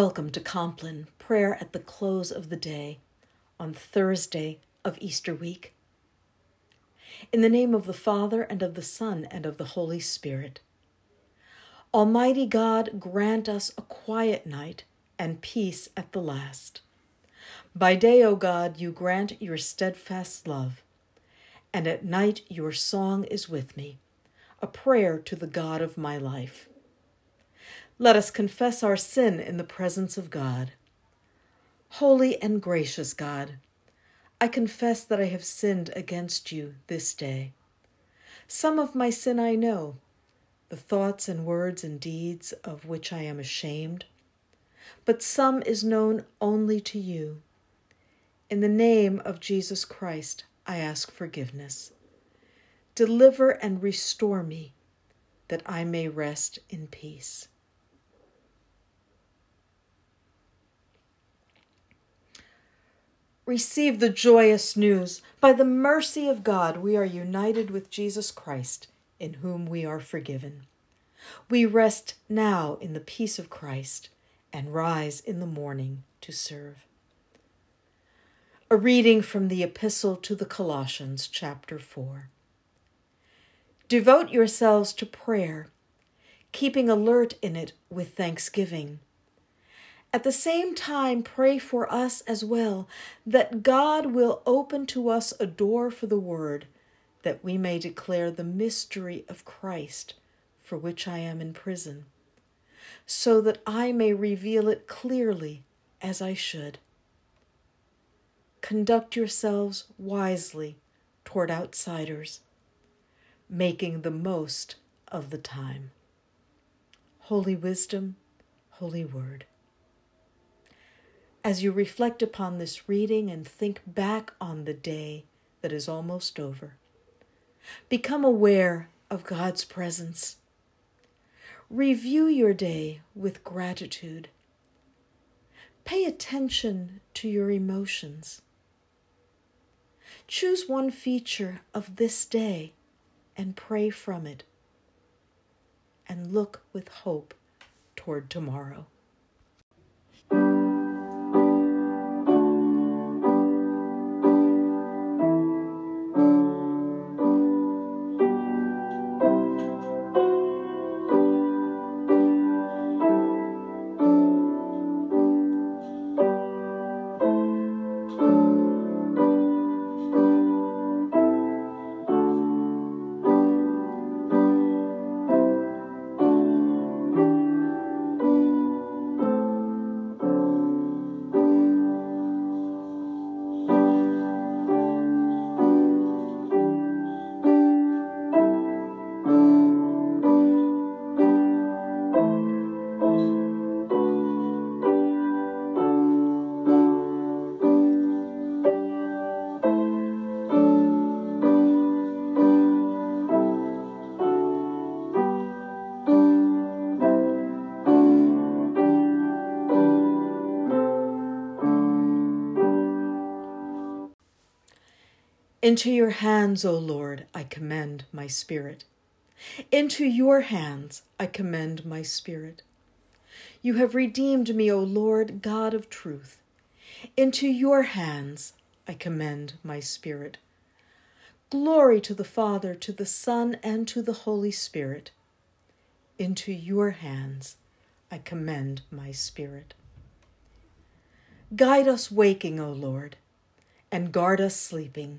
Welcome to Compline, prayer at the close of the day on Thursday of Easter week. In the name of the Father, and of the Son, and of the Holy Spirit. Almighty God, grant us a quiet night and peace at the last. By day, O God, you grant your steadfast love, and at night your song is with me, a prayer to the God of my life. Let us confess our sin in the presence of God. Holy and gracious God, I confess that I have sinned against you this day. Some of my sin I know, the thoughts and words and deeds of which I am ashamed, but some is known only to you. In the name of Jesus Christ, I ask forgiveness. Deliver and restore me, that I may rest in peace. Receive the joyous news. By the mercy of God, we are united with Jesus Christ, in whom we are forgiven. We rest now in the peace of Christ and rise in the morning to serve. A reading from the Epistle to the Colossians, chapter 4. Devote yourselves to prayer, keeping alert in it with thanksgiving. At the same time, pray for us as well, that God will open to us a door for the word, that we may declare the mystery of Christ, for which I am in prison, so that I may reveal it clearly as I should. Conduct yourselves wisely toward outsiders, making the most of the time. Holy Wisdom, Holy Word. As you reflect upon this reading and think back on the day that is almost over, become aware of God's presence. Review your day with gratitude. Pay attention to your emotions. Choose one feature of this day and pray from it. And look with hope toward tomorrow. Into your hands, O Lord, I commend my spirit. Into your hands I commend my spirit. You have redeemed me, O Lord, God of truth. Into your hands I commend my spirit. Glory to the Father, to the Son, and to the Holy Spirit. Into your hands I commend my spirit. Guide us waking, O Lord, and guard us sleeping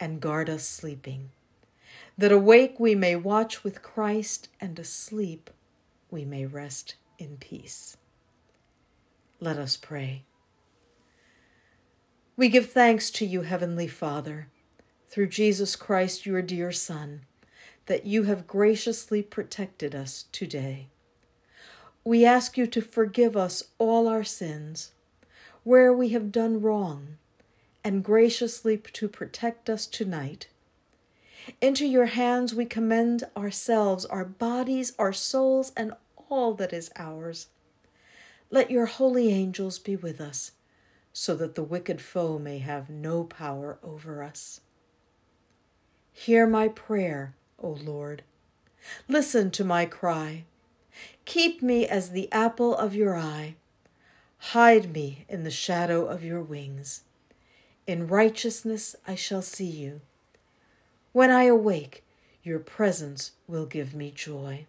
and guard us sleeping, that awake we may watch with Christ, and asleep we may rest in peace. Let us pray. We give thanks to you, Heavenly Father, through Jesus Christ, your dear Son, that you have graciously protected us today. We ask you to forgive us all our sins, where we have done wrong, and graciously to protect us tonight. Into your hands we commend ourselves, our bodies, our souls, and all that is ours. Let your holy angels be with us, so that the wicked foe may have no power over us. Hear my prayer, O Lord. Listen to my cry. Keep me as the apple of your eye. Hide me in the shadow of your wings. In righteousness I shall see you. When I awake, your presence will give me joy.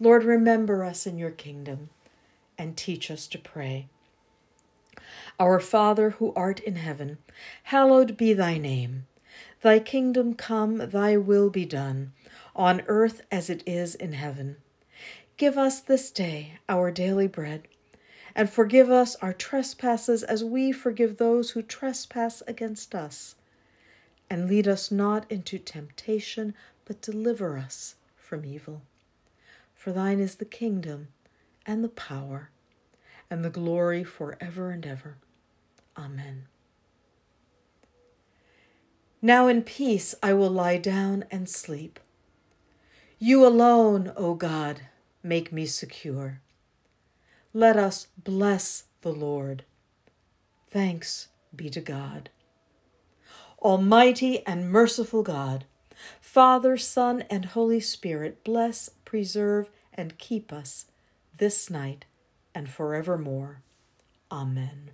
Lord, remember us in your kingdom and teach us to pray. Our Father who art in heaven, hallowed be thy name. Thy kingdom come, thy will be done, on earth as it is in heaven. Give us this day our daily bread, and forgive us our trespasses as we forgive those who trespass against us. And lead us not into temptation, but deliver us from evil. For thine is the kingdom, and the power, and the glory for ever and ever. Amen. Now in peace I will lie down and sleep. You alone, O God, make me secure. Let us bless the Lord. Thanks be to God. Almighty and merciful God, Father, Son, and Holy Spirit, bless, preserve, and keep us this night and forevermore. Amen.